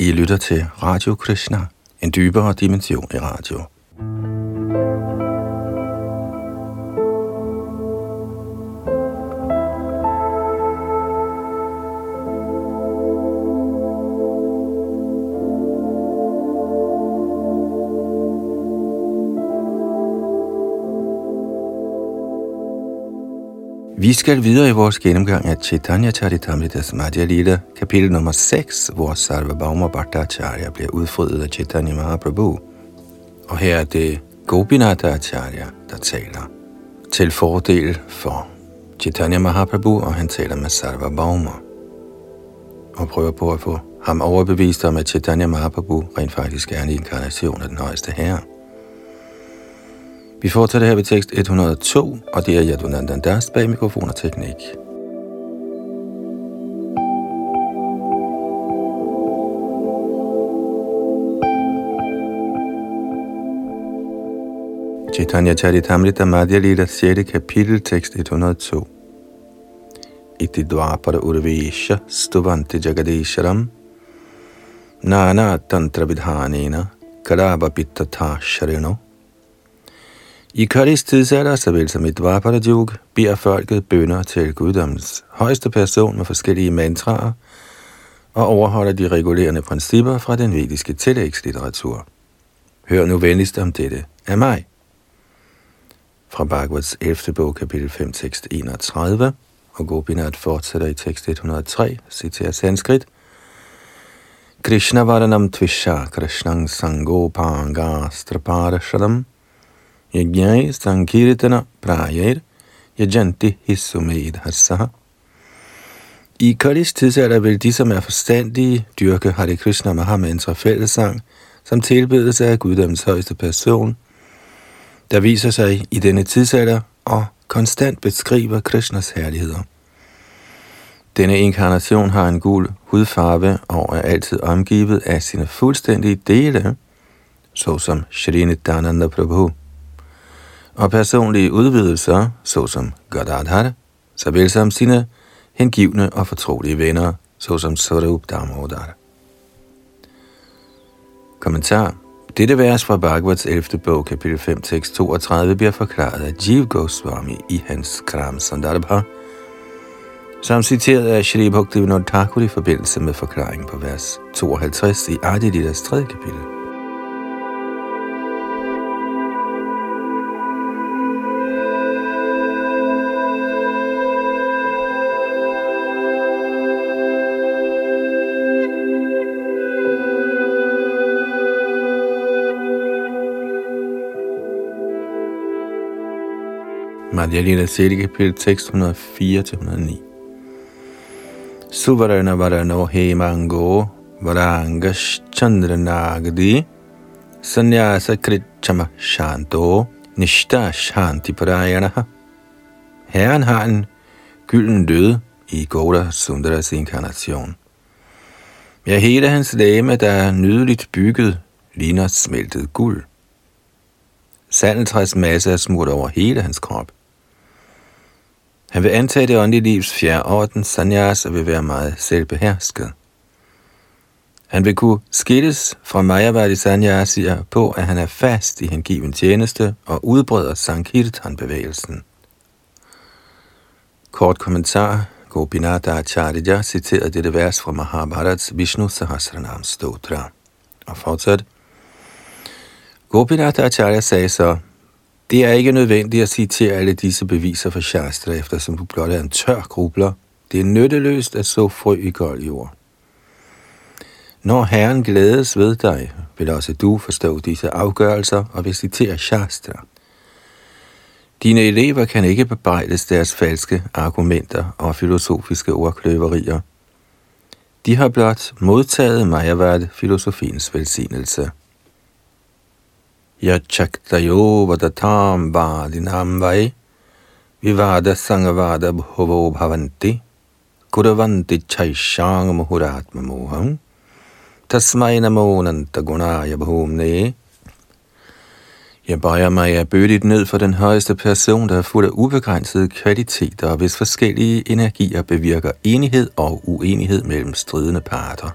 I lytter til Radio Krishna, en dybere dimension i radio. Vi skal videre i vores gennemgang af Chaitanya Charitamritas Madhya Lila, kapitel nummer 6, hvor Sarvabhauma Bhattacharya bliver udfriet af Chaitanya Mahaprabhu. Og her er det Gopinath Acharya, der taler til fordel for Chaitanya Mahaprabhu, og han taler med Sarvabhauma og prøver på at få ham overbevist om, at Chaitanya Mahaprabhu rent faktisk er en inkarnation af den højeste herre. Vi fortsætter her ved tekst 102, og det er Yadunandan Das bag mikrofon og teknik. Chaitanya Charitamrita Madhya Lila 6. kapitel, tekst 102. Iti dvapara urvesha stuvanti jagadesharam nana tantra vidhanena kadaba pittata sharino i Kalis tidsalder, såvel som i Dvapara beder folket bønder til guddommens højeste person med forskellige mantraer og overholder de regulerende principper fra den vediske tillægslitteratur. Hør nu venligst om dette af mig. Fra Bhagavats 11. bog, kapitel 5, tekst 31, og Gopinath fortsætter i tekst 103, citerer sanskrit. Krishna varanam tvisha krishnang sangopanga straparashadam Yajnai Sankirtana Prayer Yajanti Hissumed Hassaha. I Kalis tidsalder vil de, som er forstandige, dyrke Hare Krishna Mahamantra fællesang, som tilbedelse af Guddoms højeste person, der viser sig i denne tidsalder og konstant beskriver Krishnas herligheder. Denne inkarnation har en gul hudfarve og er altid omgivet af sine fuldstændige dele, såsom Shrinidhananda Prabhu og personlige udvidelser, såsom Gadadhar, såvel som sine hengivne og fortrolige venner, såsom Sarup Damodar. Kommentar. Dette vers fra Bhagavats 11. bog, kapitel 5, tekst 32, bliver forklaret af Jiv Goswami i hans Kram Sandarbha, som citeret af Shri Bhaktivinoda Thakur i forbindelse med forklaringen på vers 52 i Adilidas 3. kapitel. Madhya Lila Seti kapitel 604-109. Suvarana varano hemango chandra chandranagdi sanyasa kritchama shanto nishta shanti parayanaha. Herren har en gylden død i Goda Sundaras inkarnation. Ja, hele hans læme, der er nydeligt bygget, ligner smeltet guld. Sandeltræs masse er smurt over hele hans krop. Han vil antage det åndelige livs fjerde orden, sanyas, og vil være meget selvbehersket. Han vil kunne skilles fra Majavadi sanyasier på, at han er fast i hengiven tjeneste og udbreder Sankirtan-bevægelsen. Kort kommentar. Gopinata Acharya citerede dette vers fra Mahabharats Vishnu Sahasranam Stotra. Og fortsat. Gopinata Acharya sagde så, det er ikke nødvendigt at citere alle disse beviser for Shastra, eftersom du blot er en tør grubler. Det er nytteløst at så frø i kold jord. Når Herren glædes ved dig, vil også du forstå disse afgørelser og vil citere Shastra. Dine elever kan ikke bebrejdes deres falske argumenter og filosofiske ordkløverier. De har blot modtaget Majavad filosofiens velsignelse. Yachaktayo vadatam vadinam vai vivada sangavada bhuvo bhavanti kuravanti chaishang muhuratma moham tasmai namo nanta gunaya bhumne jeg bøjer mig af bødigt ned for den højeste person, der er fuld af ubegrænsede kvaliteter, og hvis forskellige energier bevirker enighed og uenighed mellem stridende parter.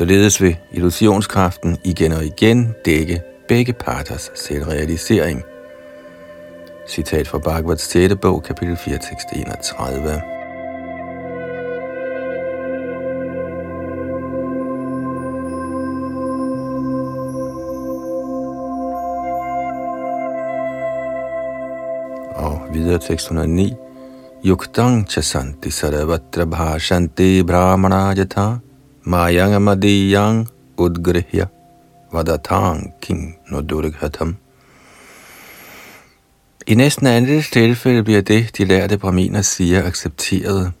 Således vil illusionskraften igen og igen dække begge parters selvrealisering. Citat fra Bhagavats 6. bog, kapitel 4, tekst 31. Og videre tekst 109. Yuktang chasanti saravatra bhashanti brahmana jatha mayang amadiyang udgrihya vadatang king nodurghatam. I næsten andet tilfælde bliver det, de lærte braminer siger, accepteret.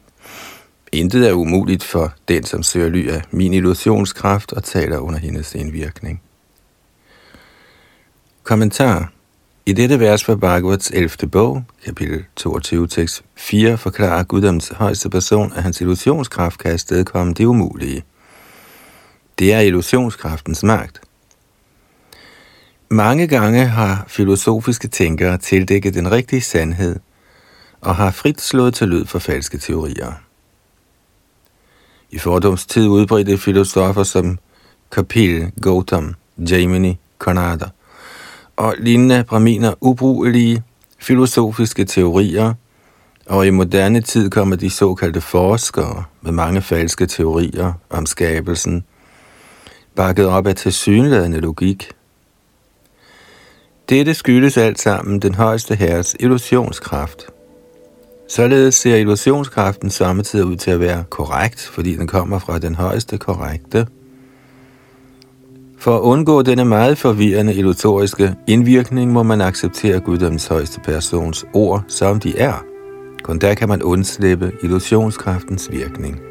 Intet er umuligt for den, som søger ly af min illusionskraft og taler under hendes indvirkning. Kommentar i dette vers fra Bhagavats 11. bog, kapitel 22, tekst 4, forklarer Guddoms højeste person, at hans illusionskraft kan afstedkomme det umulige. Det er illusionskraftens magt. Mange gange har filosofiske tænkere tildækket den rigtige sandhed og har frit slået til lyd for falske teorier. I fordomstid udbredte filosofer som Kapil, Gautam, Jaimini, Konada – og lignende braminer ubrugelige filosofiske teorier, og i moderne tid kommer de såkaldte forskere med mange falske teorier om skabelsen, bakket op af tilsyneladende logik. Dette skyldes alt sammen den højeste herres illusionskraft. Således ser illusionskraften samtidig ud til at være korrekt, fordi den kommer fra den højeste korrekte – for at undgå denne meget forvirrende illusoriske indvirkning, må man acceptere guddoms højeste persons ord, som de er. Kun der kan man undslippe illusionskraftens virkning.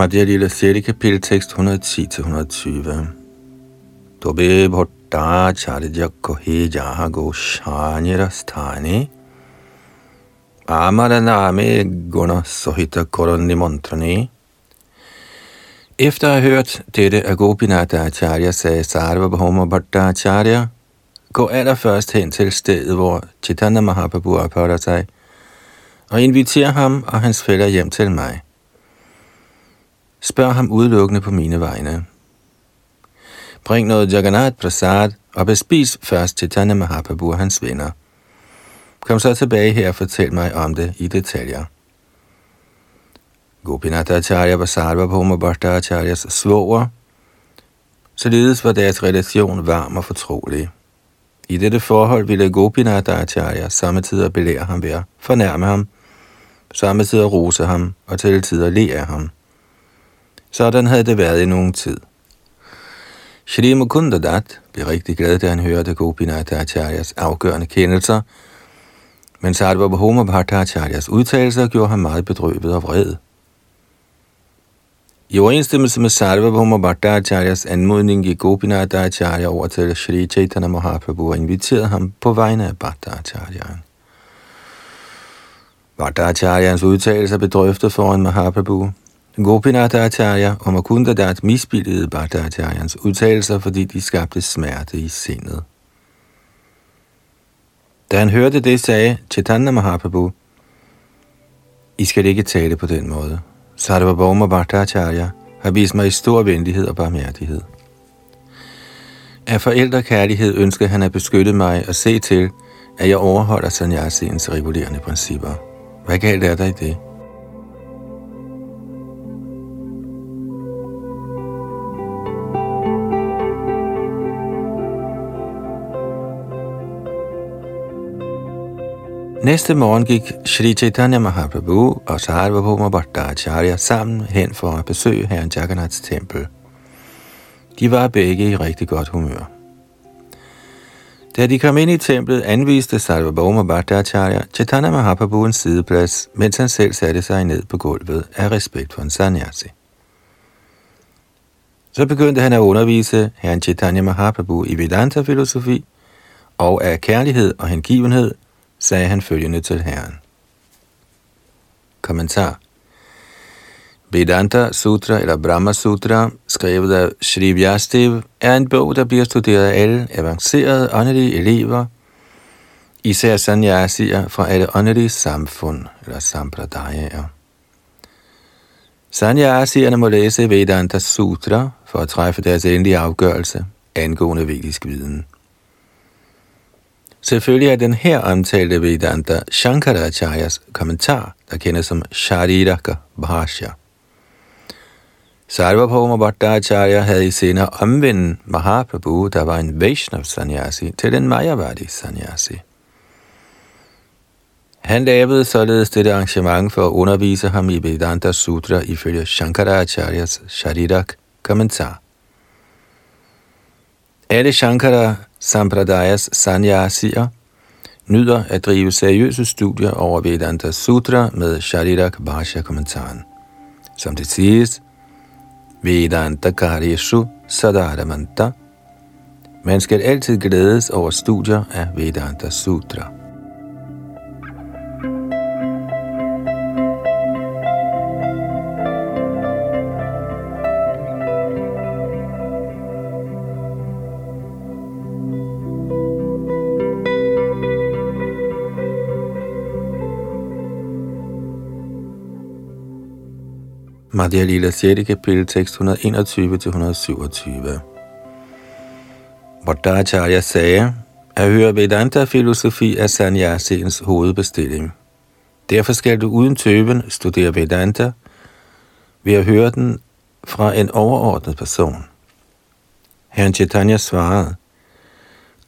Madhya Lila 6. kapitel tekst 110-120. Tobe bhotta charidya kohe jaha go shanyara sthane amara name guna sohita korani mantrane. Efter at have hørt dette af Gopinata Acharya, sagde Sarva Bhoma Bhatta Acharya, gå allerførst hen til stedet, hvor Chaitanya Mahaprabhu opholder sig, og inviter ham og hans fælder hjem til mig. Spørg ham udelukkende på mine vegne. Bring noget Jagannath Prasad og bespis først Chaitanya Mahaprabhu og hans venner. Kom så tilbage her og fortæl mig om det i detaljer. Gopinath Acharya var Sarvabhauma Bhattacharyas svoger, således var deres relation varm og fortrolig. I dette forhold ville Gopinath Acharya samtidig belære ham ved at fornærme ham, samtidig rose ham og til tider le af ham. Sådan havde det været i nogen tid. Shri Mukundadat blev rigtig glad, da han hørte Gopinath Acharyas afgørende kendelser, men Sarvabhauma Bhattacharyas udtalelser gjorde ham meget bedrøvet og vred. I overensstemmelse med Sarvabhauma Bhattacharyas anmodning gik Gopinath Acharya over til Shri Chaitanya Mahaprabhu og inviterede ham på vegne af Bhattacharyan. Bhattacharyans udtalelser blev foran Mahaprabhu, Gopinath Acharya og Makunda Dat misbildede Bhattacharyans udtalelser, fordi de skabte smerte i sindet. Da han hørte det, sagde Chaitanya Mahaprabhu, I skal ikke tale på den måde. Sarvabhauma Bhattacharya har vist mig i stor venlighed og barmhjertighed. Af forældrekærlighed ønsker han at beskytte mig og se til, at jeg overholder sanyasiens regulerende principper. Hvad galt er der i det? Næste morgen gik Sri Chaitanya Mahaprabhu og Sarvabhauma Bhattacharya sammen hen for at besøge herren Jagannaths tempel. De var begge i rigtig godt humør. Da de kom ind i templet, anviste Sarvabhauma Bhattacharya Chaitanya Mahaprabhu en sideplads, mens han selv satte sig ned på gulvet af respekt for en sannyasi. Så begyndte han at undervise herren Chaitanya Mahaprabhu i Vedanta-filosofi, og af kærlighed og hengivenhed sagde han følgende til Herren. Kommentar Vedanta Sutra eller Brahma Sutra, skrevet af Sri Vyastev, er en bog, der bliver studeret af alle avancerede åndelige elever, især sanyasier fra alle åndelige samfund eller sampradayaer. Sanyasierne må læse Vedanta Sutra for at træffe deres endelige afgørelse angående vedisk viden. Selvfølgelig er den her omtalte Vedanta Shankaracharyas kommentar, der kendes som Shariraka Bhashya. Sarvabhauma Bhattacharya havde i senere omvendt Mahaprabhu, der var en Vaishnav sanyasi, til den Mayavadi sanyasi. Han lavede således dette arrangement for at undervise ham i Vedanta Sutra ifølge Shankaracharyas Sharirak kommentar. Alle Shankara Sampradayas sanyasier nyder at drive seriøse studier over Vedanta Sutra med Sharirak Bhasha-kommentaren. Som det siges, Vedanta Karyeshu Sadaramanta. Man skal altid glædes over studier af Vedanta Sutra. Madhya Lila 6. kapitel, tekst 121-127. Bhattacharya sagde, at høre Vedanta-filosofi er sanyasiens hovedbestilling. Derfor skal du uden tøven studere Vedanta ved at høre den fra en overordnet person. Herren Chaitanya svarede,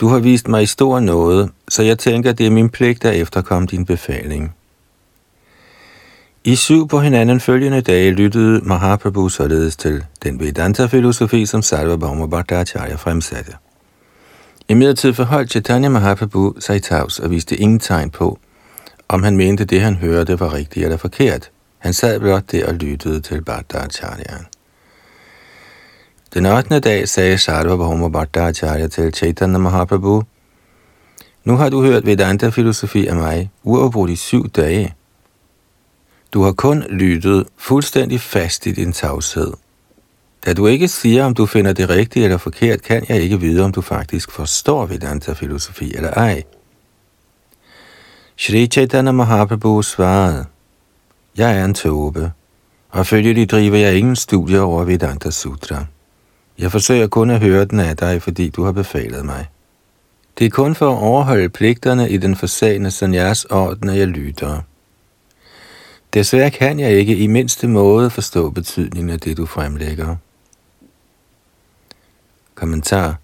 Du har vist mig stor noget, så jeg tænker, det er min pligt at efterkomme din befaling. I syv på hinanden følgende dage lyttede Mahaprabhu således til den Vedanta-filosofi, som Sarvabhauma Bhattacharya fremsatte. I midlertid forholdt Chaitanya Mahaprabhu sig i tavs og viste ingen tegn på, om han mente det, han hørte, var rigtigt eller forkert. Han sad blot der og lyttede til Bhattacharya. Den 8. dag sagde Sarvabhauma Bhattacharya til Chaitanya Mahaprabhu, Nu har du hørt Vedanta-filosofi af mig, uafbrudt i syv dage – du har kun lyttet fuldstændig fast i din tavshed. Da du ikke siger, om du finder det rigtigt eller forkert, kan jeg ikke vide, om du faktisk forstår Vedanta-filosofi eller ej. Shri Chaitanya Mahaprabhu svarede, Jeg er en tåbe, og følgelig driver jeg ingen studier over Vedanta Sutra. Jeg forsøger kun at høre den af dig, fordi du har befalet mig. Det er kun for at overholde pligterne i den forsagende sanyas orden, at jeg lytter. Desværre kan jeg ikke i mindste måde forstå betydningen af det, du fremlægger. Kommentar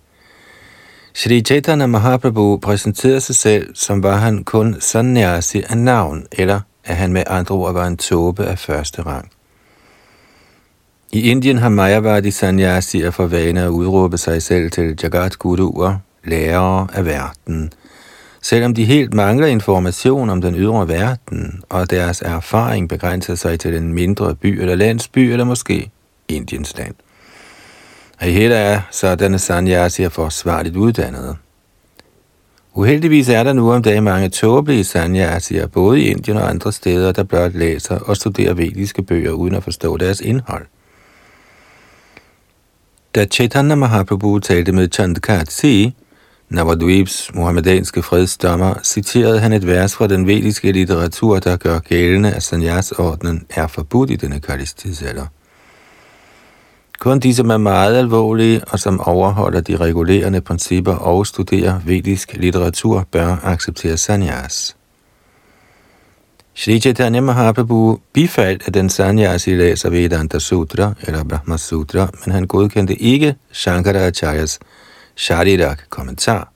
Shri Chaitanya Mahaprabhu præsenterede sig selv, som var han kun sannyasi af navn, eller at han med andre ord var en tåbe af første rang. I Indien har Mayavadi sannyasier for vane at udråbe sig selv til Jagat Guruer, lærere af verden, Selvom de helt mangler information om den ydre verden, og deres erfaring begrænser sig til den mindre by eller landsby, eller måske Indiens land. Og i hele er sådanne sanyasier forsvarligt uddannede. Uheldigvis er der nu om dagen mange tåbelige sanyasier, både i Indien og andre steder, der blot læser og studerer vediske bøger uden at forstå deres indhold. Da Chaitanya Mahaprabhu talte med Chandakatsi, Navadvip's muhammedanske fredsdommer citerede han et vers fra den vediske litteratur, der gør gældende, at sanyasordnen er forbudt i denne tidsalder. Kun de, som er meget alvorlige og som overholder de regulerende principper og studerer vedisk litteratur, bør acceptere sanyas. Shri Chaitanya Mahaprabhu bifaldt, at den sanyasi læser Vedanta Sutra eller Brahma Sutra, men han godkendte ikke Shankaracharyas Sharidak kommentar.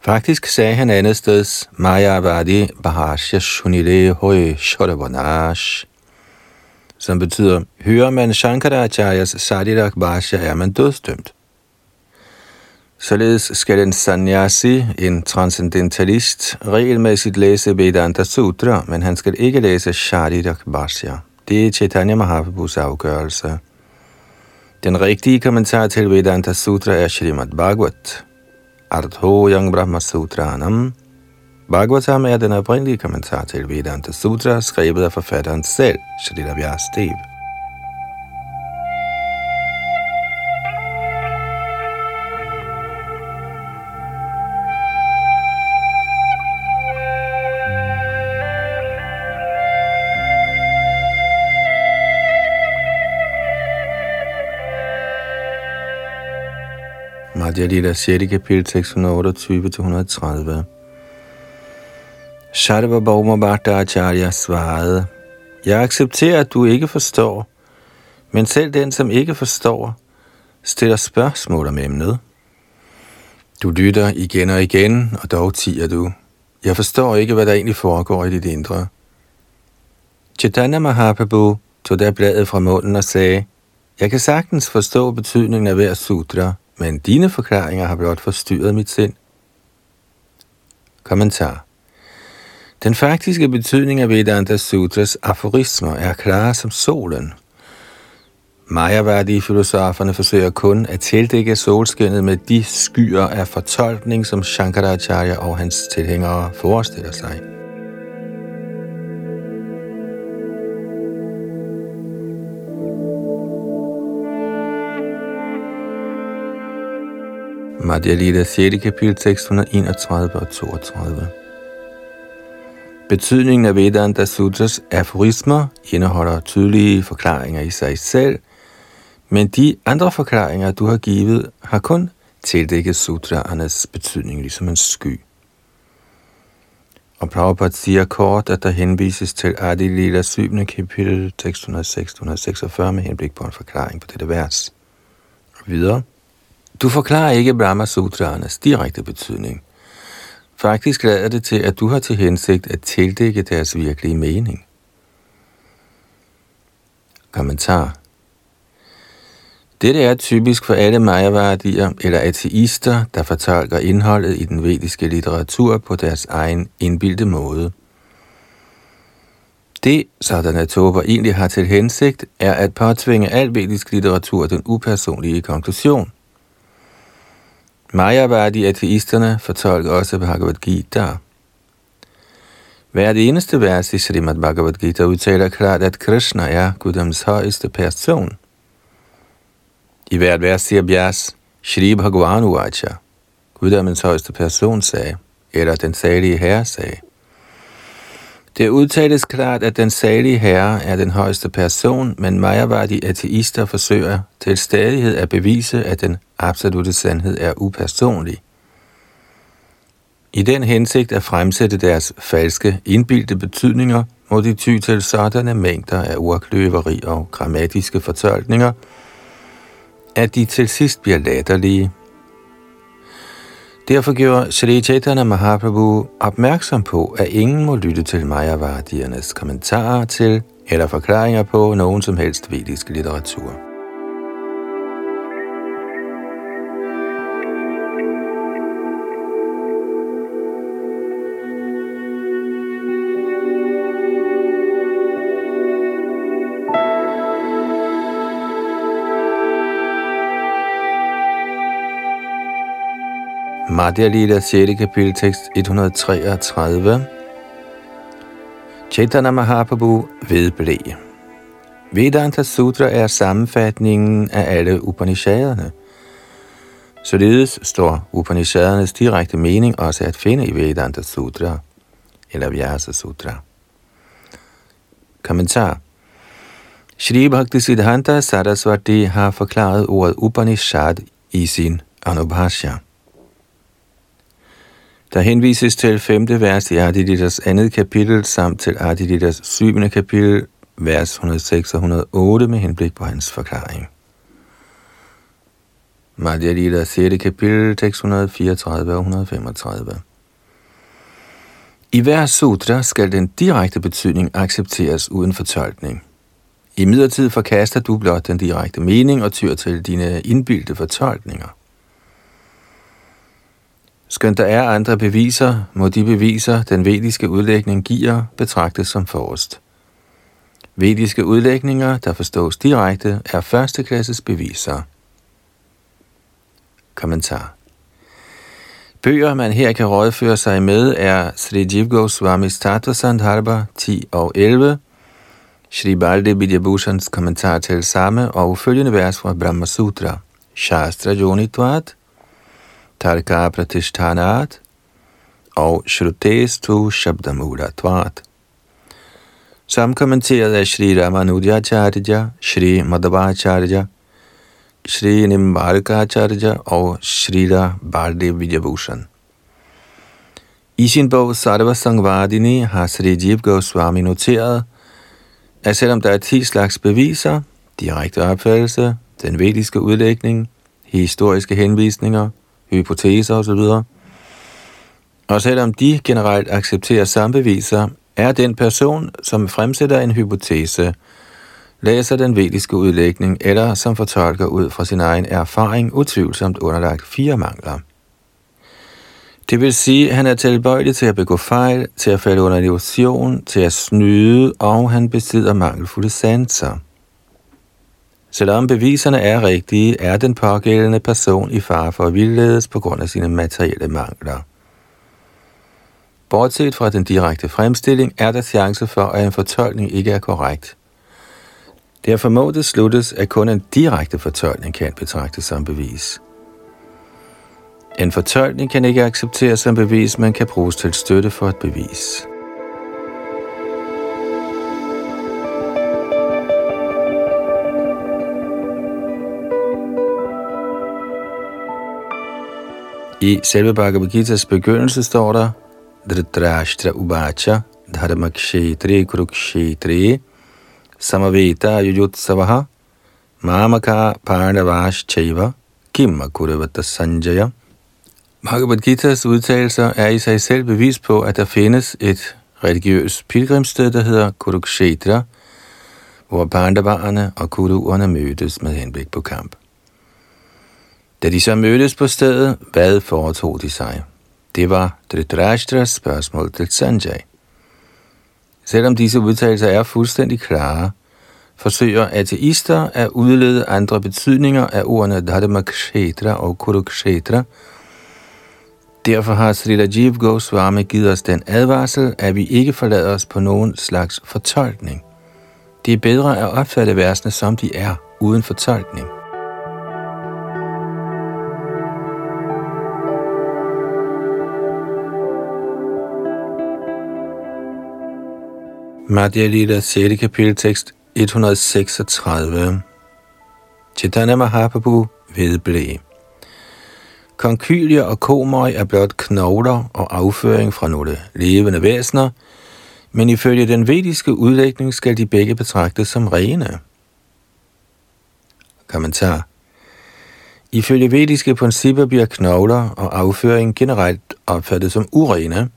Faktisk sagde han andet steds, Mayavadi Bahasya Shunile Hoy Shodavanash, som betyder, hører man Shankaracharyas Sadirak Bahasya, er man dødstømt. Således skal en sannyasi, en transcendentalist, regelmæssigt læse Vedanta Sutra, men han skal ikke læse Sharidak Bhasha. Det er Chaitanya Mahaprabhus afgørelse. Den rigtige kommentar til Vedanta Sutra er Srimad Bhagavat. Artho Yang Brahma Sutranam Bhagavatam er den oprindelige kommentar til Vedanta Sutra, skrevet af forfatteren selv, Shrita Vyastev. Madhya Lila 6. kapitel 628-130. Sharva Bhauma Acharya svarede, Jeg accepterer, at du ikke forstår, men selv den, som ikke forstår, stiller spørgsmål om emnet. Du lytter igen og igen, og dog tiger du. Jeg forstår ikke, hvad der egentlig foregår i dit indre. Chaitanya Mahaprabhu tog der bladet fra munden og sagde, Jeg kan sagtens forstå betydningen af hver sutra, men dine forklaringer har blot forstyrret mit sind. Kommentar Den faktiske betydning af Vedanta Sutras aforismer er klar som solen. Mayavadi-filosoferne forsøger kun at tildække solskinnet med de skyer af fortolkning, som Shankaracharya og hans tilhængere forestiller sig. Madhya Lila 6. kapitel 631 og 32. Betydningen af Vedanta Sutras aforismer indeholder tydelige forklaringer i sig selv, men de andre forklaringer, du har givet, har kun tildækket sutraernes betydning ligesom en sky. Og Prabhupada siger kort, at der henvises til Adi Lila 7. kapitel 646 med henblik på en forklaring på dette vers. Videre. Du forklarer ikke Brahma Sutraernes direkte betydning. Faktisk lader det til, at du har til hensigt at tildække deres virkelige mening. Kommentar Dette er typisk for alle majavardier eller ateister, der fortolker indholdet i den vediske litteratur på deres egen indbildte måde. Det, sådanne tober egentlig har til hensigt, er at påtvinge al vedisk litteratur den upersonlige konklusion – Mayavadi ateisterne fortolker også Bhagavad Gita. Hver det eneste vers i Srimad Bhagavad Gita udtaler klart, at Krishna er Guddoms højeste person. I hvert vers siger Bjas, Shri Bhagavan Uvacha, Guddommens højeste person sagde, eller den salige herre sagde. Det udtales klart, at den salige herre er den højeste person, men Mayavadi ateister forsøger til stadighed at bevise, at den absolute sandhed er upersonlig. I den hensigt at fremsætte deres falske indbildte betydninger, må de ty til sådanne mængder af ordkløveri og grammatiske fortolkninger, at de til sidst bliver latterlige Derfor gjorde Sri Chaitanya Mahaprabhu opmærksom på, at ingen må lytte til Mayavadiernes kommentarer til eller forklaringer på nogen som helst vedisk litteratur. Madhya Lila 6. kapitel tekst 133. Chaitanya Mahaprabhu vedblev. Vedanta Sutra er sammenfatningen af alle Upanishaderne. Således står Upanishadernes direkte mening også at finde i Vedanta Sutra, eller Vyasa Sutra. Kommentar Shri Bhakti Siddhanta Saraswati har forklaret ordet Upanishad i sin Anubhashya. Der henvises til 5. vers i Adilitas andet kapitel, samt til Adilitas syvende kapitel, vers 106 og 108 med henblik på hans forklaring. Madhya Lila 6. kapitel, tekst 134 og 135. I hver sutra skal den direkte betydning accepteres uden fortolkning. I midlertid forkaster du blot den direkte mening og tyr til dine indbildte fortolkninger. Skønt der er andre beviser, må de beviser, den vediske udlægning giver, betragtes som forrest. Vediske udlægninger, der forstås direkte, er førsteklasses beviser. Kommentar Bøger, man her kan rådføre sig med, er Sri Jiv Goswamis Tattva 10 og 11, Shri Balde Bidyabhushans kommentar til samme og følgende vers fra Brahma Sutra, Shastra Jonitvat, Tarka Pratishtanat og Shrutestu Shabdamulatvat. Som kommenteret af Sri Ramanujacharya, Shri Madhavacharya, Shri Nimbarkacharya og Shrita Baldev Vidyabhushan. I sin bog Sarva Sangvadini har Sri Jeev Goswami noteret, at selvom der er 10 slags beviser, direkte opfattelse, den vediske udlægning, historiske henvisninger, hypoteser osv., og selvom de generelt accepterer sambeviser, er den person, som fremsætter en hypotese, læser den vediske udlægning eller som fortolker ud fra sin egen erfaring utvivlsomt underlagt fire mangler. Det vil sige, at han er tilbøjelig til at begå fejl, til at falde under illusion, til at snyde, og han besidder mangelfulde sanser. Selvom beviserne er rigtige, er den pågældende person i fare for at vildledes på grund af sine materielle mangler. Bortset fra den direkte fremstilling, er der chance for, at en fortolkning ikke er korrekt. Derfor må det sluttes, at kun en direkte fortolkning kan betragtes som bevis. En fortolkning kan ikke accepteres som bevis, men kan bruges til støtte for et bevis. I selve Bhagavad Gita's begyndelse står der, Dhritarashtra Ubacha Dharmakshetri Kurukshetri Samaveta Yujutsavaha Mamaka Pandavash Chaiva Kimma Kurevata Sanjaya Bhagavad Gita's udtalelser er i sig selv bevis på, at der findes et religiøst pilgrimssted, der hedder Kurukshetra, hvor Pandavarerne og Kuruerne mødtes med henblik på kamp. Da de så mødtes på stedet, hvad foretog de sig? Det var Dhritarashtras spørgsmål til Sanjay. Selvom disse udtalelser er fuldstændig klare, forsøger ateister at udlede andre betydninger af ordene Dharmakshetra og Kurukshetra. Derfor har Srila Jiv Goswami givet os den advarsel, at vi ikke forlader os på nogen slags fortolkning. Det er bedre at opfatte versene, som de er, uden fortolkning. Madhya Lila 6. kapitel tekst 136. Chaitanya Mahaprabhu vedblev. Konkylier og komøj er blot knogler og afføring fra nogle levende væsener, men ifølge den vediske udlægning skal de begge betragtes som rene. Kommentar. Ifølge vediske principper bliver knogler og afføring generelt opfattet som urene,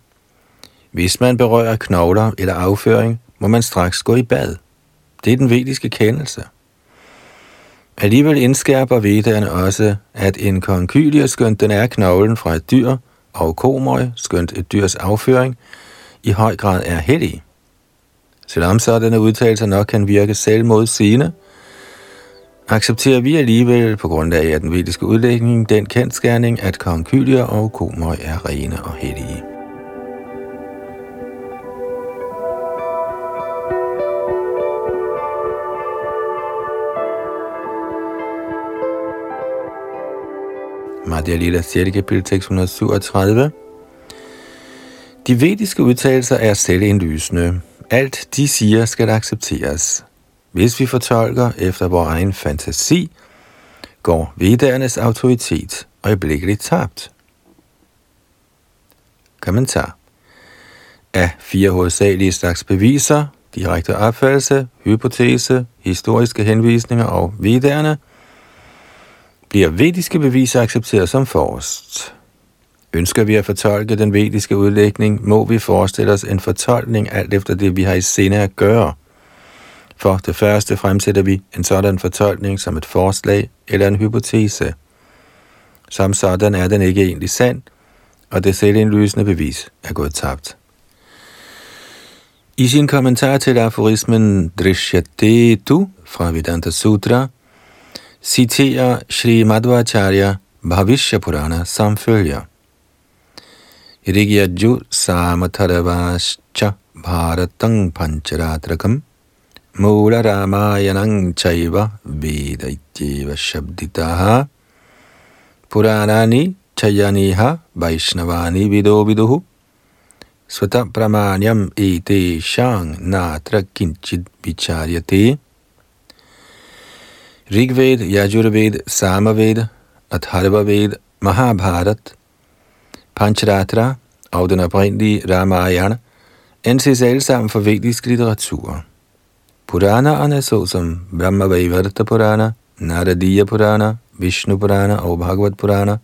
hvis man berører knogler eller afføring, må man straks gå i bad. Det er den vediske kendelse. Alligevel indskærper vedderne også, at en konkylie, skønt den er knoglen fra et dyr, og komøj, skønt et dyrs afføring, i høj grad er hellig. Selvom sådanne udtalelser nok kan virke selvmodsigende, accepterer vi alligevel på grund af den vediske udlægning den kendskærning, at konkylier og komøj er rene og hellige. Madhya Lila 6. kapitel 637. De vediske udtalelser er selvindlysende. Alt de siger skal accepteres. Hvis vi fortolker efter vores egen fantasi, går vedernes autoritet øjeblikkeligt tabt. Kommentar. Af fire hovedsagelige slags beviser, direkte opfattelse, hypotese, historiske henvisninger og vederne, bliver vediske beviser accepteret som forrest. Ønsker vi at fortolke den vediske udlægning, må vi forestille os en fortolkning alt efter det, vi har i sinde at gøre. For det første fremsætter vi en sådan fortolkning som et forslag eller en hypotese. Som sådan er den ikke egentlig sand, og det selvindlysende bevis er gået tabt. I sin kommentar til aforismen Drishyate fra Vedanta Sutra citerer Sri Madhvacharya Bhavishya Purana som følger. Rigyaju Samataravascha Bharatang Pancharatrakam Mula Ramayanang Chaiva Vedaityeva Shabditaha Puranani Chayaniha Vaishnavani Vido Viduhu Svata Pramanyam Ete Shang Natra Kinchid Vicharyate Rigved, Yajurved, Samaved, Atharvaved, Mahabharat, Pancharatra og den oprindelige Ramayana anses alle sammen for vedisk litteratur. Puranaerne såsom Brahmavaivarta Purana, Naradiya Purana, Vishnu Purana og Bhagavad Purana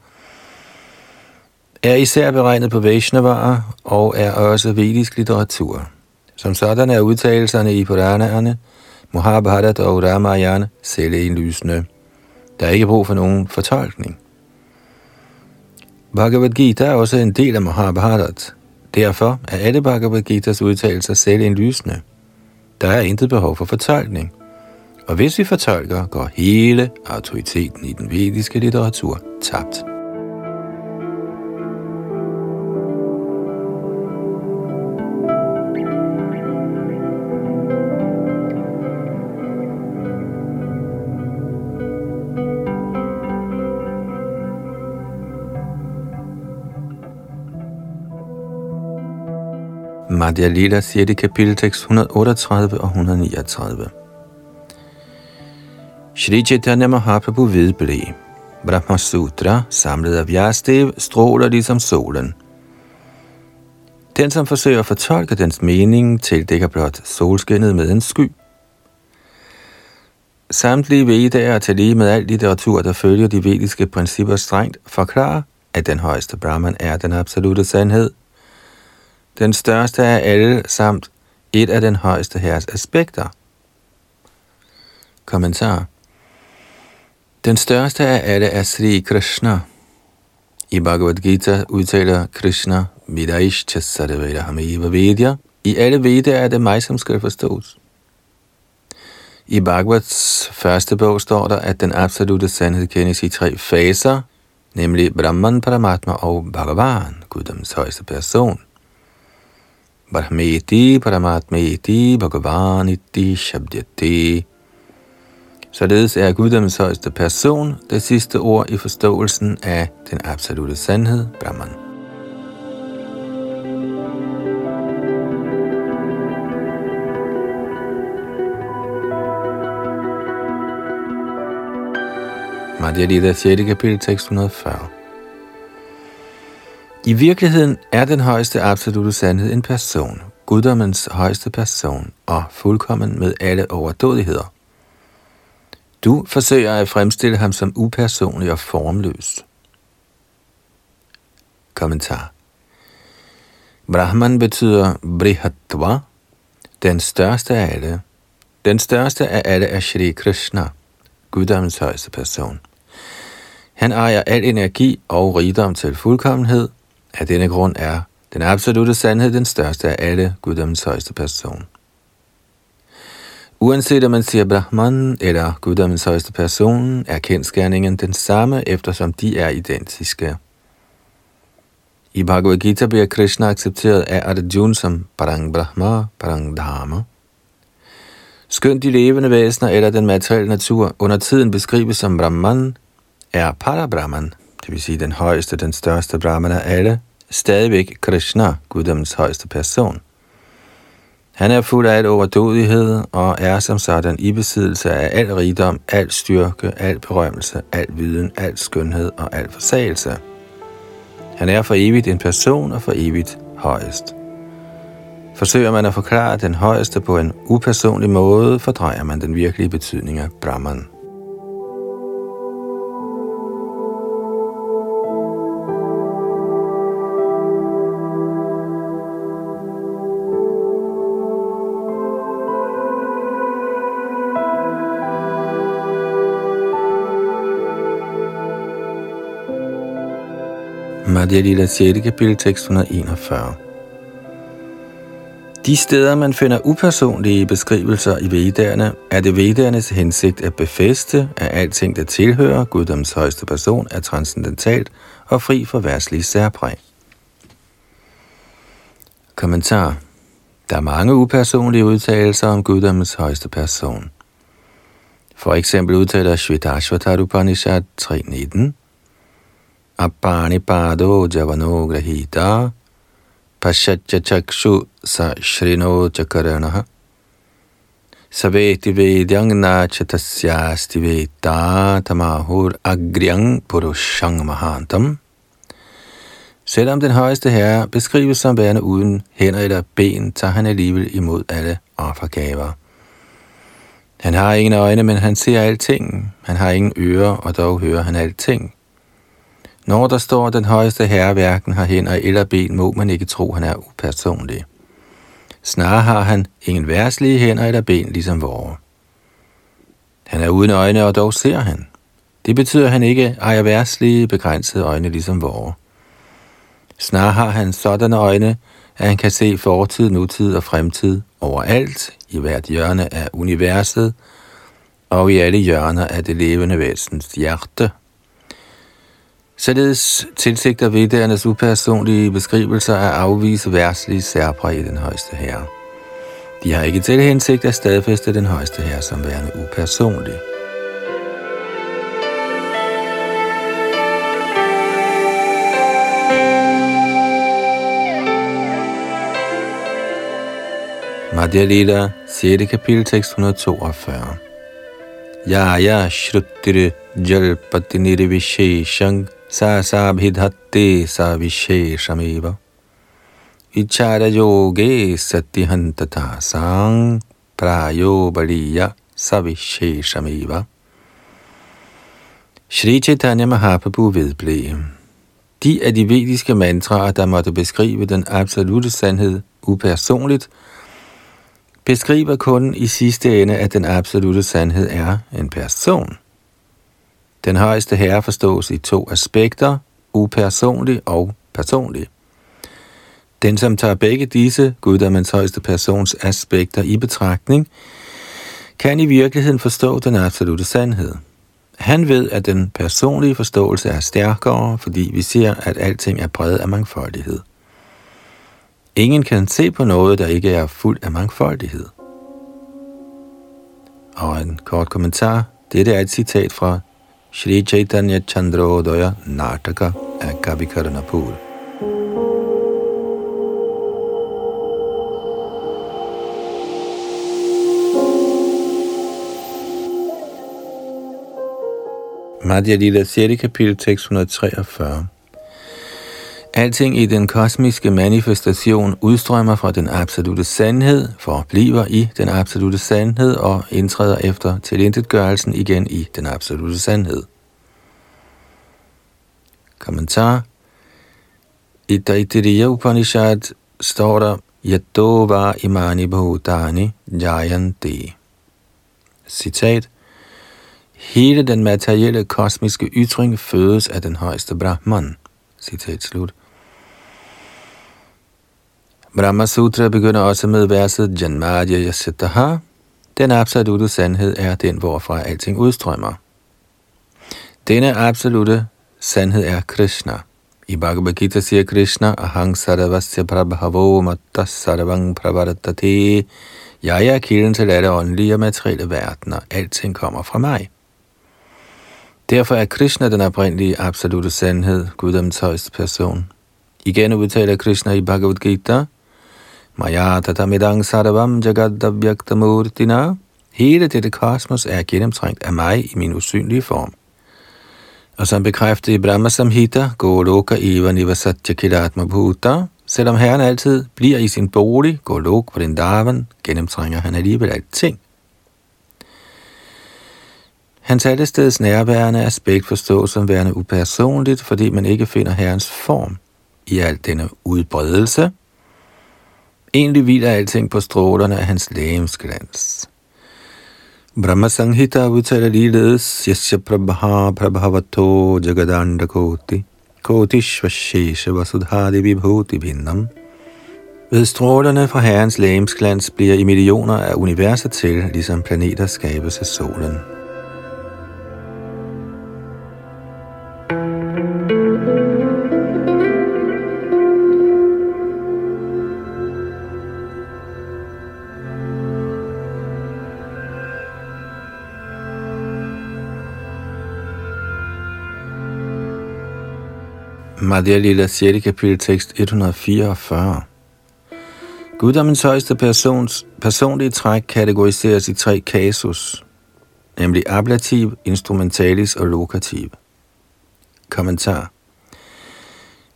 er især beregnet på Vaishnavaer og er også vedisk litteratur. Som sådan er udtalelserne i Puranaerne, Mahabharat og Ramayana selvindlysende. Der er ikke brug for nogen fortolkning. Bhagavad Gita er også en del af Mahabharat. Derfor er alle Bhagavad Gitas udtalelser selvindlysende. Der er intet behov for fortolkning. Og hvis vi fortolker, går hele autoriteten i den vediske litteratur tabt. Madhya Lila siger det kapitel tekst 138 og 139. Shri Chaitanya Mahaprabhu vedblev. Brahma Sutra, samlet af Vyastev, stråler ligesom solen. Den, som forsøger at fortolke dens mening, tildækker blot solskinnet med en sky. Samtlige vedager til lige med al litteratur, der følger de vediske principper strengt, forklarer, at den højeste Brahman er den absolute sandhed – den største af alle, samt et af den højeste herres aspekter. Kommentar. Den største af alle er Sri Krishna. I Bhagavad Gita udtaler Krishna Vidaishcha Sarvedahamiva Vedya. I alle Vedaer er det mig, som skal forstås. I Bhagavats første bog står der, at den absolute sandhed kendes i tre faser, nemlig Brahman, Paramatma og Bhagavan, Guddoms højeste person – Brahmeti Paramatmeti Bhagavaniti Shabdyati. Således er Guddoms højeste person det sidste ord i forståelsen af den absolute sandhed, Brahman. Madhya Lita 6. kapitel, tekst 140. I virkeligheden er den højeste absolute sandhed en person, guddommens højeste person og fuldkommen med alle overdådigheder. Du forsøger at fremstille ham som upersonlig og formløs. Kommentar Brahman betyder Brihatva, den største af alle. Den største af alle er Shri Krishna, guddommens højeste person. Han ejer al energi og rigdom til fuldkommenhed – af denne grund er den absolute sandhed den største af alle guddommens højeste person. Uanset om man siger Brahman eller guddommens højeste person, er kendskærningen den samme, eftersom de er identiske. I Bhagavad Gita bliver Krishna accepteret af Arjuna som Parang Brahma, Parang Dharma. Skønt de levende væsener eller den materielle natur under tiden beskrives som Brahman, er Parabrahman, det vil sige den højeste, den største Brahman af alle, stadigvæk Krishna, guddommens højeste person. Han er fuld af al overdådighed og er som sådan i besiddelse af al rigdom, al styrke, al berømmelse, al viden, al skønhed og al forsagelse. Han er for evigt en person og for evigt højest. Forsøger man at forklare den højeste på en upersonlig måde, fordrejer man den virkelige betydning af Brahman. Madhya Lila 6. kapitel, tekst 141. De steder, man finder upersonlige beskrivelser i vedderne, er det vedernes hensigt at befeste, at alting, der tilhører Guddoms højeste person, er transcendentalt og fri for værtslige særpræg. Kommentar. Der er mange upersonlige udtalelser om Guddoms højeste person. For eksempel udtaler Shvetashvatar Upanishad 3.19 Appani pado javano grahita pashatya chakshu sa shrino chakaranaha Saveti vedyang nachatasyasti veta tamahur agriang purushang mahantam Selvom den højeste herre beskrives som værende uden hænder eller ben, tager han alligevel imod alle offergaver. Han har ingen øjne, men han ser alting. Han har ingen ører, og dog hører han alting. Når der står, at den højeste herre hverken har hænder eller ben, må man ikke tro, han er upersonlig. Snarere har han ingen værtslige hænder eller ben, ligesom vore. Han er uden øjne, og dog ser han. Det betyder, at han ikke ejer værtslige, begrænsede øjne, ligesom vore. Snarere har han sådanne øjne, at han kan se fortid, nutid og fremtid overalt, i hvert hjørne af universet, og i alle hjørner af det levende væsens hjerte. Således tilsigter viddærernes upersonlige beskrivelser at afvise værtslige særpræg i den højeste herre. De har ikke til hensigt at stadfæste den højeste herre som værende upersonlig. Madhya Lila, 6. kapitel, tekst 142. Ya ya shruttir jalpati sa sa bhidhatte sa visheshameva. Ichara yoge satihantata sang prayo sa visheshameva. Shri Chaitanya Mahaprabhu vedblev. De af de vediske mantraer, der måtte beskrive den absolute sandhed upersonligt, beskriver kun i sidste ende, at den absolute sandhed er en person. Den højeste herre forstås i to aspekter, upersonlig og personlig. Den, som tager begge disse guddommens højeste persons aspekter i betragtning, kan i virkeligheden forstå den absolute sandhed. Han ved, at den personlige forståelse er stærkere, fordi vi ser, at alting er præget af mangfoldighed. Ingen kan se på noget, der ikke er fuld af mangfoldighed. Og en kort kommentar. Dette er et citat fra Shri Chaitanya Chandrodaya Nataka af Kavi Karnapur. Madhya Lila 6. kapitel, tekst 143. Alting i den kosmiske manifestation udstrømmer fra den absolute sandhed, forbliver i den absolute sandhed og indtræder efter tilintetgørelsen igen i den absolute sandhed. Kommentar I Daitiriya Upanishad står der Yadova imani bhutani jayanti. Citat Hele den materielle kosmiske ytring fødes af den højeste Brahman. Citat slut. Brahma Sutra begynder også med verset Janmadya Yasitaha. Den absolute sandhed er den, hvorfra alting udstrømmer. Denne absolute sandhed er Krishna. I Bhagavad Gita siger Krishna, Ahang Sarvasya Prabhavo Matta Sarvang prabharatate. Jeg er kilden til alle åndelige og materielle verdener. Alting kommer fra mig. Derfor er Krishna den oprindelige absolute sandhed, Guddoms højeste person. Igen udtaler Krishna i Bhagavad Gita, Maya tatamidang sarvam murtina Hele dette kosmos er gennemtrængt af mig i min usynlige form. Og som bekræftet i Brahma Samhita, Goloka Eva Nivasatya Kilatma Bhuta, selvom Herren altid bliver i sin bolig, Golok på den daven, gennemtrænger han alligevel alting. Hans allesteds nærværende aspekt forstås som værende upersonligt, fordi man ikke finder Herrens form i al denne udbredelse – Egentlig hviler alting på strålerne af hans lægemsglans. Brahma Sanghita udtaler ligeledes Yasya Prabha Prabhavato Jagadanda Koti Koti Shvashesha Vasudhadi Vibhuti Bhinnam Ved strålerne fra herrens lægemsglans bliver i millioner af universer til, ligesom planeter skabes af solen. Madhya Lila 6. kapitel tekst 144. Guddommens højeste persons personlige træk kategoriseres i tre kasus, nemlig ablativ, instrumentalis og lokativ. Kommentar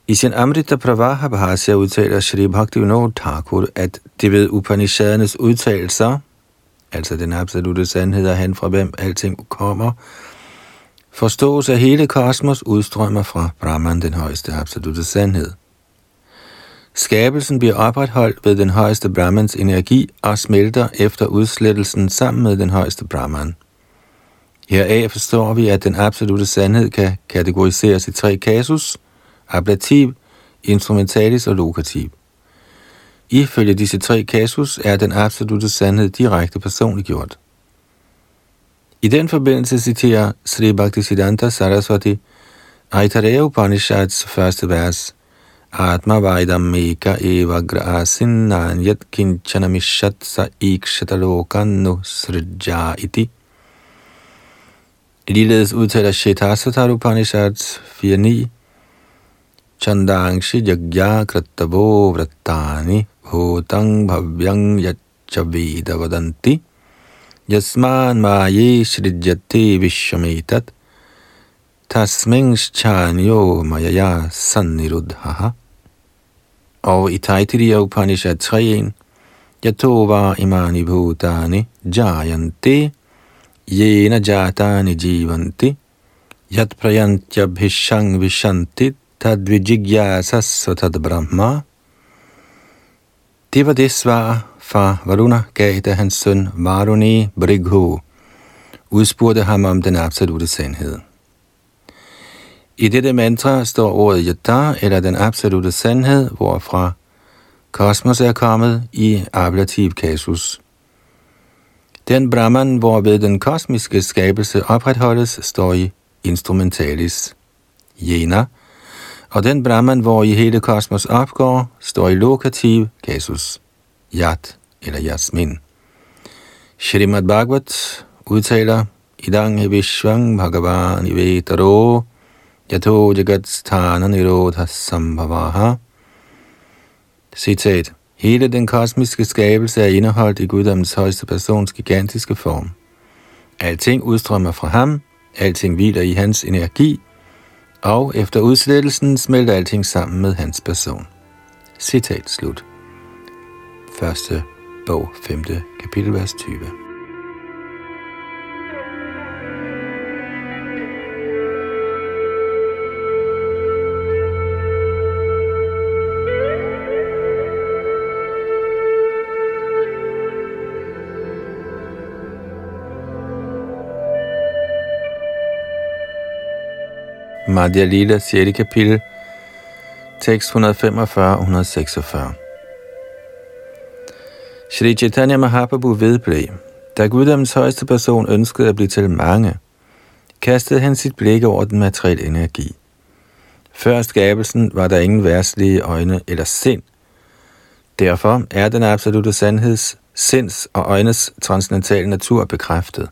i sin Amrita Pravaha Bhasya udtaler Shri Bhaktivinoda Thakur, at det ved Upanishadernes udtalelser, altså den absolute sandhed af han fra hvem alting kommer, forstås at hele kosmos udstrømmer fra Brahman, den højeste absolute sandhed. Skabelsen bliver opretholdt ved den højeste Brahmans energi og smelter efter udslettelsen sammen med den højeste Brahman. Heraf forstår vi, at den absolute sandhed kan kategoriseres i tre kasus, ablativ, instrumentalis og lokativ. Ifølge disse tre kasus er den absolute sandhed direkte personliggjort. I den forbindelse citerer Sri Bhaktisiddhanta Saraswati Aitareya Upanishads første vers Atma Vaidam Meka Eva Grasin Nanyat Kinchana Mishat Sa Ikshatalokan Srijja Iti Ligeledes udtaler Shetasatar Upanishads 4.9 Chandangshi Jagya Krattavo Vrattani Bhutang Bhavyang Yachavida Vadanti यस्मान माये सृज्यते विश्वमेत तस्मिंश्चान्यो मयया सन्निरुद्धः। औ इथाइथिरिय उपनिषद् स्वयेन यतो वा इमानि भूतानि जायन्ते, येन जातानि जीवन्ति। यत्प्रयन्त्यभिषङ् विशन्ति तद्विजिज्ञासस्व तद्ब्रह्म। तिवदे स्वा far Varuna gav, da hans søn Varuni Brighu udspurgte ham om den absolute sandhed. I dette mantra står ordet yata, eller den absolute sandhed, hvorfra kosmos er kommet i ablativ kasus. Den Brahman, hvorved den kosmiske skabelse opretholdes, står i instrumentalis. Jena, og den Brahman, hvor i hele kosmos opgår, står i lokativ kasus, yat eller Yasmin. Shrimad Bhagavat udtaler, Idang Vishwang Bhagavan Ivetaro Yato Jagat Sthana Nirodha Sambhavaha. Citat. Hele den kosmiske skabelse er indeholdt i guddommens højeste persons gigantiske form. Alting udstrømmer fra ham, alting hviler i hans energi, og efter udslettelsen smelter alting sammen med hans person. Citat slut. Første bog, 5. kapitel, vers 20. Madhya Lila, 6. kapitel, tekst 145-146. Shri Chaitanya Mahaprabhu vedblev, da Guddoms højeste person ønskede at blive til mange, kastede han sit blik over den materielle energi. Før skabelsen var der ingen værtslige øjne eller sind. Derfor er den absolute sandheds, sinds og øjnes transcendentale natur bekræftet.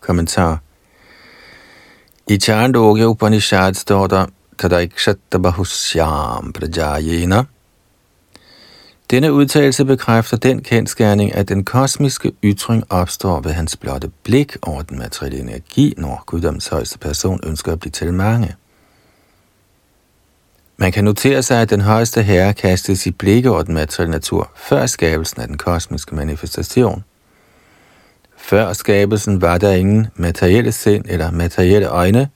Kommentar i Chandogya Upanishad står der, Tadaikshatabahusyam Prajayena. Denne udtalelse bekræfter den kendskærning, at den kosmiske ytring opstår ved hans blotte blik over den materielle energi, når guddoms højeste person ønsker at blive til mange. Man kan notere sig, at den højeste herre kastede sit blik over den materielle natur før skabelsen af den kosmiske manifestation – før skabelsen var der ingen materielle sind eller materielle øjne.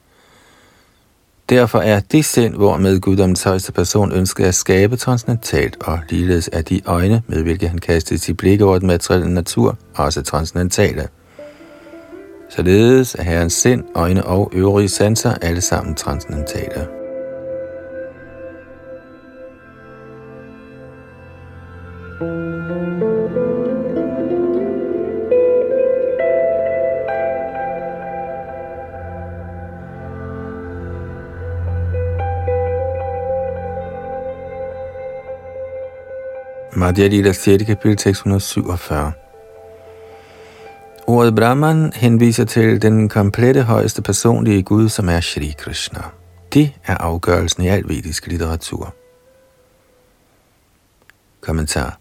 Derfor er det sind, hvormed guddommens højeste person ønskede at skabe transcendentalt, og ligeledes er de øjne, med hvilke han kastede sit blik over den materielle natur, også transcendentale. Således er herrens sind, øjne og øvrige sanser alle sammen transcendentale. Madhya Lila 6. kapitel 647. Ordet Brahman henviser til den komplette højeste personlige Gud, som er Shri Krishna. Det er afgørelsen i al vedisk litteratur. Kommentar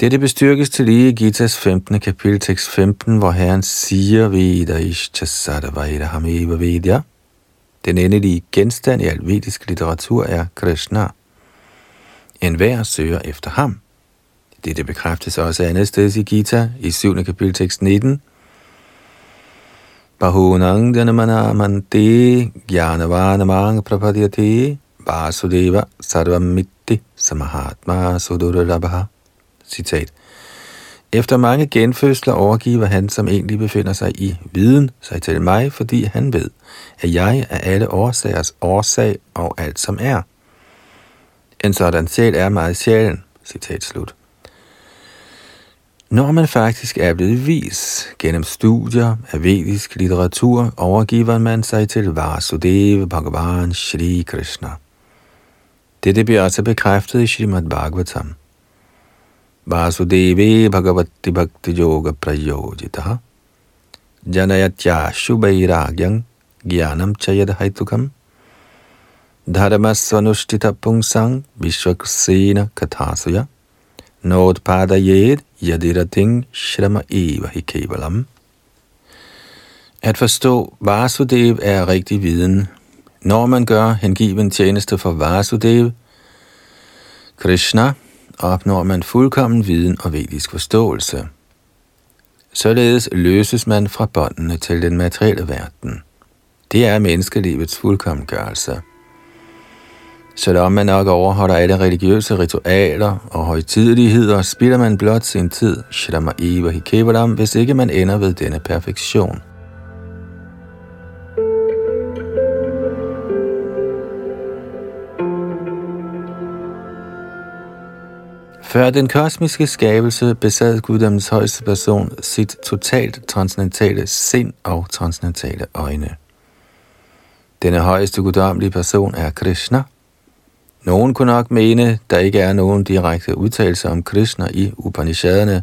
dette bestyrkes til lige i Gitas 15. kapitel tekst 15, hvor Herren siger Veda Ishchasada Veda Hameva Vedya. Den endelige genstand i al vedisk litteratur er Krishna. En hver søger efter ham. Dette bekræftes også andet sted i Gita i 7. kapitel tekst 19. Bahunang Dhanamana Mante Gyanavana Mang Prapadyate Vasudeva Sarvamitti Samahatma Sudurabha Citat. Efter mange genfødsler overgiver han, som egentlig befinder sig i viden, sig til mig, fordi han ved, at jeg er alle årsagers årsag og alt som er. En sådan sjæl er meget sjælen. Citat slut. Når man faktisk er blevet vis gennem studier af vedisk litteratur, overgiver man sig til Vasudeva Bhagavan Shri Krishna. Dette bliver også bekræftet i Srimad Bhagavatam. Vasudeva Bhagavati Bhakti Yoga Prayojita Janayatya Shubhairagyam Gyanam Chayad Haitukam Dharmasvanushtita Pungsang Vishwaksena Kathasaya Nodpadayed Yadirating Shrama Eva Hikevalam At forstå Vasudev er rigtig viden. Når man gør hengiven tjeneste for Vasudev, Krishna, opnår man fuldkommen viden og vedisk forståelse. Således løses man fra båndene til den materielle verden. Det er menneskelivets fuldkommengørelse. Selvom man nok overholder alle religiøse ritualer og højtideligheder, spilder man blot sin tid, Shrama Eva Hikevalam, hvis ikke man ender ved denne perfektion. Før den kosmiske skabelse besad guddommens højeste person sit totalt transcendentale sind og transcendentale øjne. Denne højeste guddommelige person er Krishna. Nogen kunne nok mene, der ikke er nogen direkte udtalelser om Krishna i Upanishaderne,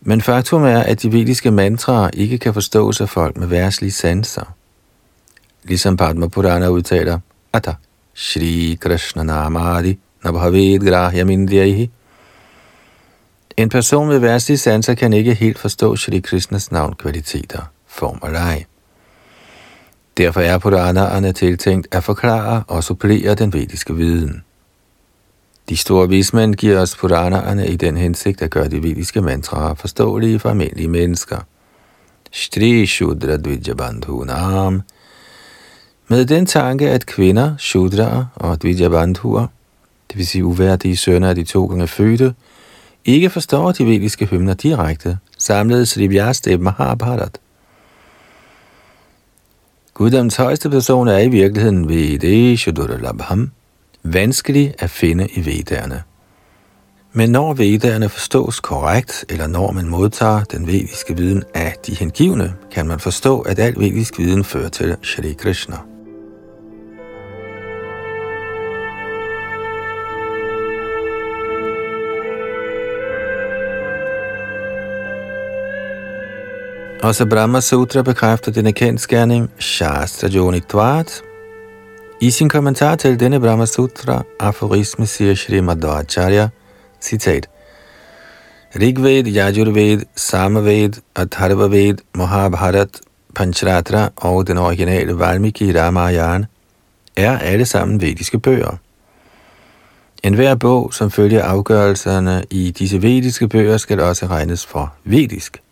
men faktum er, at de vediske mantraer ikke kan forstås af folk med værtslige sanser. Ligesom Padma Purana udtaler, Ata, Shri Krishna Namadi, Nabhavet Grahyam Indriyahi. En person med værtslige sanser kan ikke helt forstå Shri Krishnas navn, kvaliteter, form og leg. Derfor er Puranaerne tiltænkt at forklare og supplere den vediske viden. De store vismænd giver os Puranerne i den hensigt at gøre de vediske mantraer forståelige for almindelige mennesker. Shri Shudra Dvijabandhunam. Med den tanke, at kvinder, Shudra og Dvijabandhuer det vil sige uværdige sønner af de to gange fødte, ikke forstår de vediske hymner direkte, samlede Sri Vyastev Mahabharat. Guddoms højeste person er i virkeligheden Vede Shuduralabham, vanskelig at finde i Vedderne. Men når Vedderne forstås korrekt, eller når man modtager den vediske viden af de hengivne, kan man forstå, at al vedisk viden fører til Shri Krishna. Også Brahma Sutra bekræfter denne kendskærning, Shastra Jonitvat. I sin kommentar til denne Brahma Sutra, aforisme siger Shri Madhvacharya, citat, Rigved, Yajurved, Samaved, Atharvaved, Mahabharat, Panchratra og den originale Valmiki Ramayana er alle sammen vediske bøger. En hver bog, som følger afgørelserne i disse vediske bøger, skal også regnes for vedisk.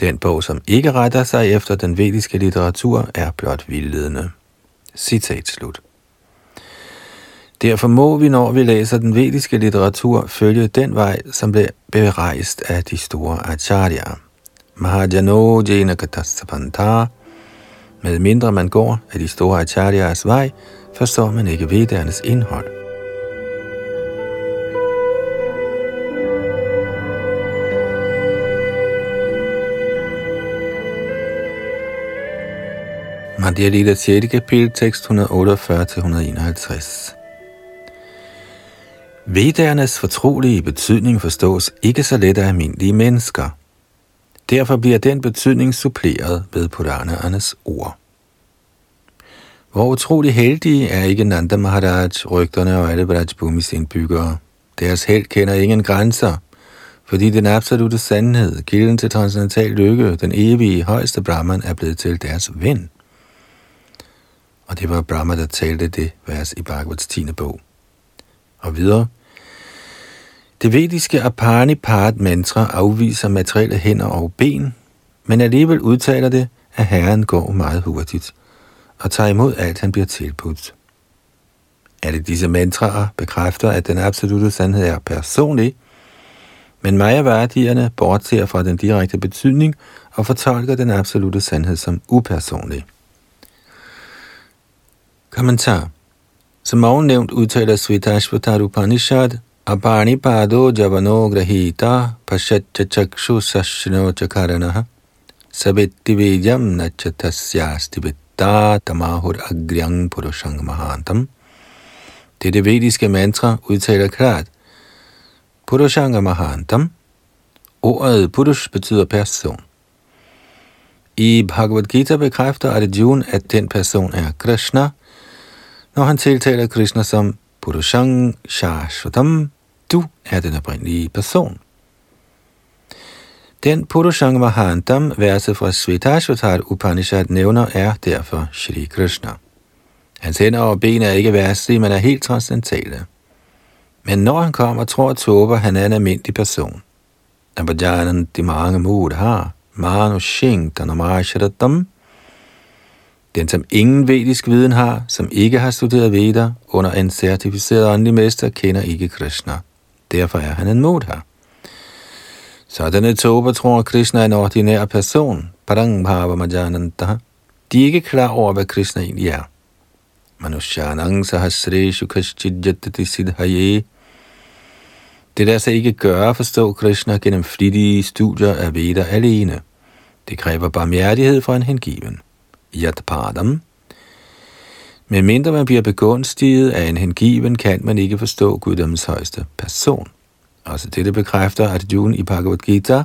Den bog, som ikke retter sig efter den vediske litteratur, er blot vildledende. Citat slut. Derfor må vi, når vi læser den vediske litteratur, følge den vej, som blev berejst af de store acharya. Mahajano Jena Katasapanta. Med mindre man går af de store acharyas vej, forstår man ikke vedernes indhold. Madhya Lila 6. kapitel, tekst 148-151. Vedernes fortrolige betydning forstås ikke så let af almindelige mennesker. Derfor bliver den betydning suppleret ved Puranaernes ord. Hvor utrolig heldige er ikke Nanda Maharaj, rygterne og alle Brajbumis indbyggere. Deres held kender ingen grænser, fordi den absolute sandhed, kilden til transcendental lykke, den evige højeste Brahman, er blevet til deres ven. Og det var Brahma, der talte det vers i Bhagavats 10. bog. Og videre. Det vediske Apani-part mantra afviser materielle hænder og ben, men alligevel udtaler det, at Herren går meget hurtigt og tager imod alt, han bliver tilbudt. Alle disse mantraer bekræfter, at den absolute sandhed er personlig, men Maya-værdierne bortser fra den direkte betydning og fortolker den absolute sandhed som upersonlig. Kommentar Som ovennævnt udtaler Svitashvatar Upanishad, Apani pado javano grahita pashatya chakshu sashno chakaranaha sabetti vijam nachatasyasti vitta tamahur agryang purushang mahantam. Det det vediske mantra udtaler klart, Purushanga Mahantam. Ordet Purush betyder person. I Bhagavad Gita bekræfter Arjuna, at den person er Krishna, når han tiltaler Krishna som Purushang Shashvatam, du er den oprindelige person. Den Purushang Mahantam, verset fra Svetashvatar Upanishad nævner, er derfor Shri Krishna. Hans hænder og ben er ikke værtslige, men er helt transcendentale. Men når han kommer, tror Toba, han er en almindelig person. Abhajanan de mange mod har, manu shing tanamasharatam, den som ingen vedisk viden har, som ikke har studeret Veda, under en certificeret åndelig mester, kender ikke Krishna. Derfor er han en modha. Sådanne tober tror, Krishna er en ordinær person. Parangbhavamajananta. majananta. De er ikke klar over, hvad Krishna egentlig er. Manushyanang sahasreshu kaschidjatati siddhaye. Det lader sig ikke gøre at forstå Krishna gennem flittige studier af Veda alene. Det kræver barmhjertighed fra en hengiven. Yatpadam. Men mindre man bliver begunstiget af en hengiven, kan man ikke forstå guddommens højeste person. Også dette bekræfter Arjun i Bhagavad Gita.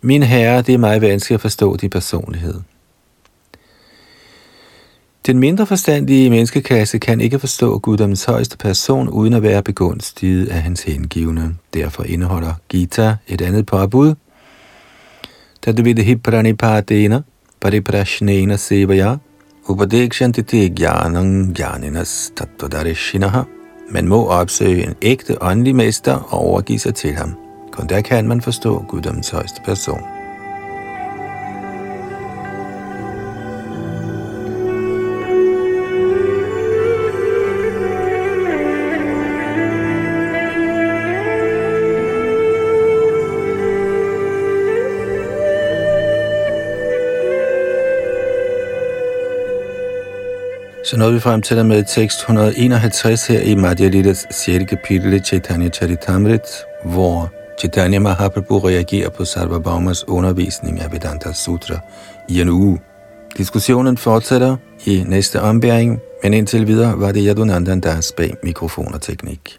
Min herre, det er meget vanskeligt at forstå din personlighed. Den mindre forstandige menneskeklasse kan ikke forstå guddommens højeste person uden at være begunstiget af hans hengivne. Derfor indeholder Gita et andet påbud. Tadvide hipranipadena pariprashnena sevaya upadekshantite gyanang gyaninas tattvadarishinaha. Man må opsøge en ægte åndelig mester og overgive sig til ham. Kun der kan man forstå guddoms højeste person. Så nåede vi frem til der med tekst 151 her i Madhya Lidas 6. kapitel i Chaitanya Charitamrit, hvor Chaitanya Mahaprabhu reagerer på Sarvabhaumas undervisning af Vedanta Sutra i en uge. Diskussionen fortsætter i næste ombæring, men indtil videre var det Yadunandan Das bag mikrofon og teknik.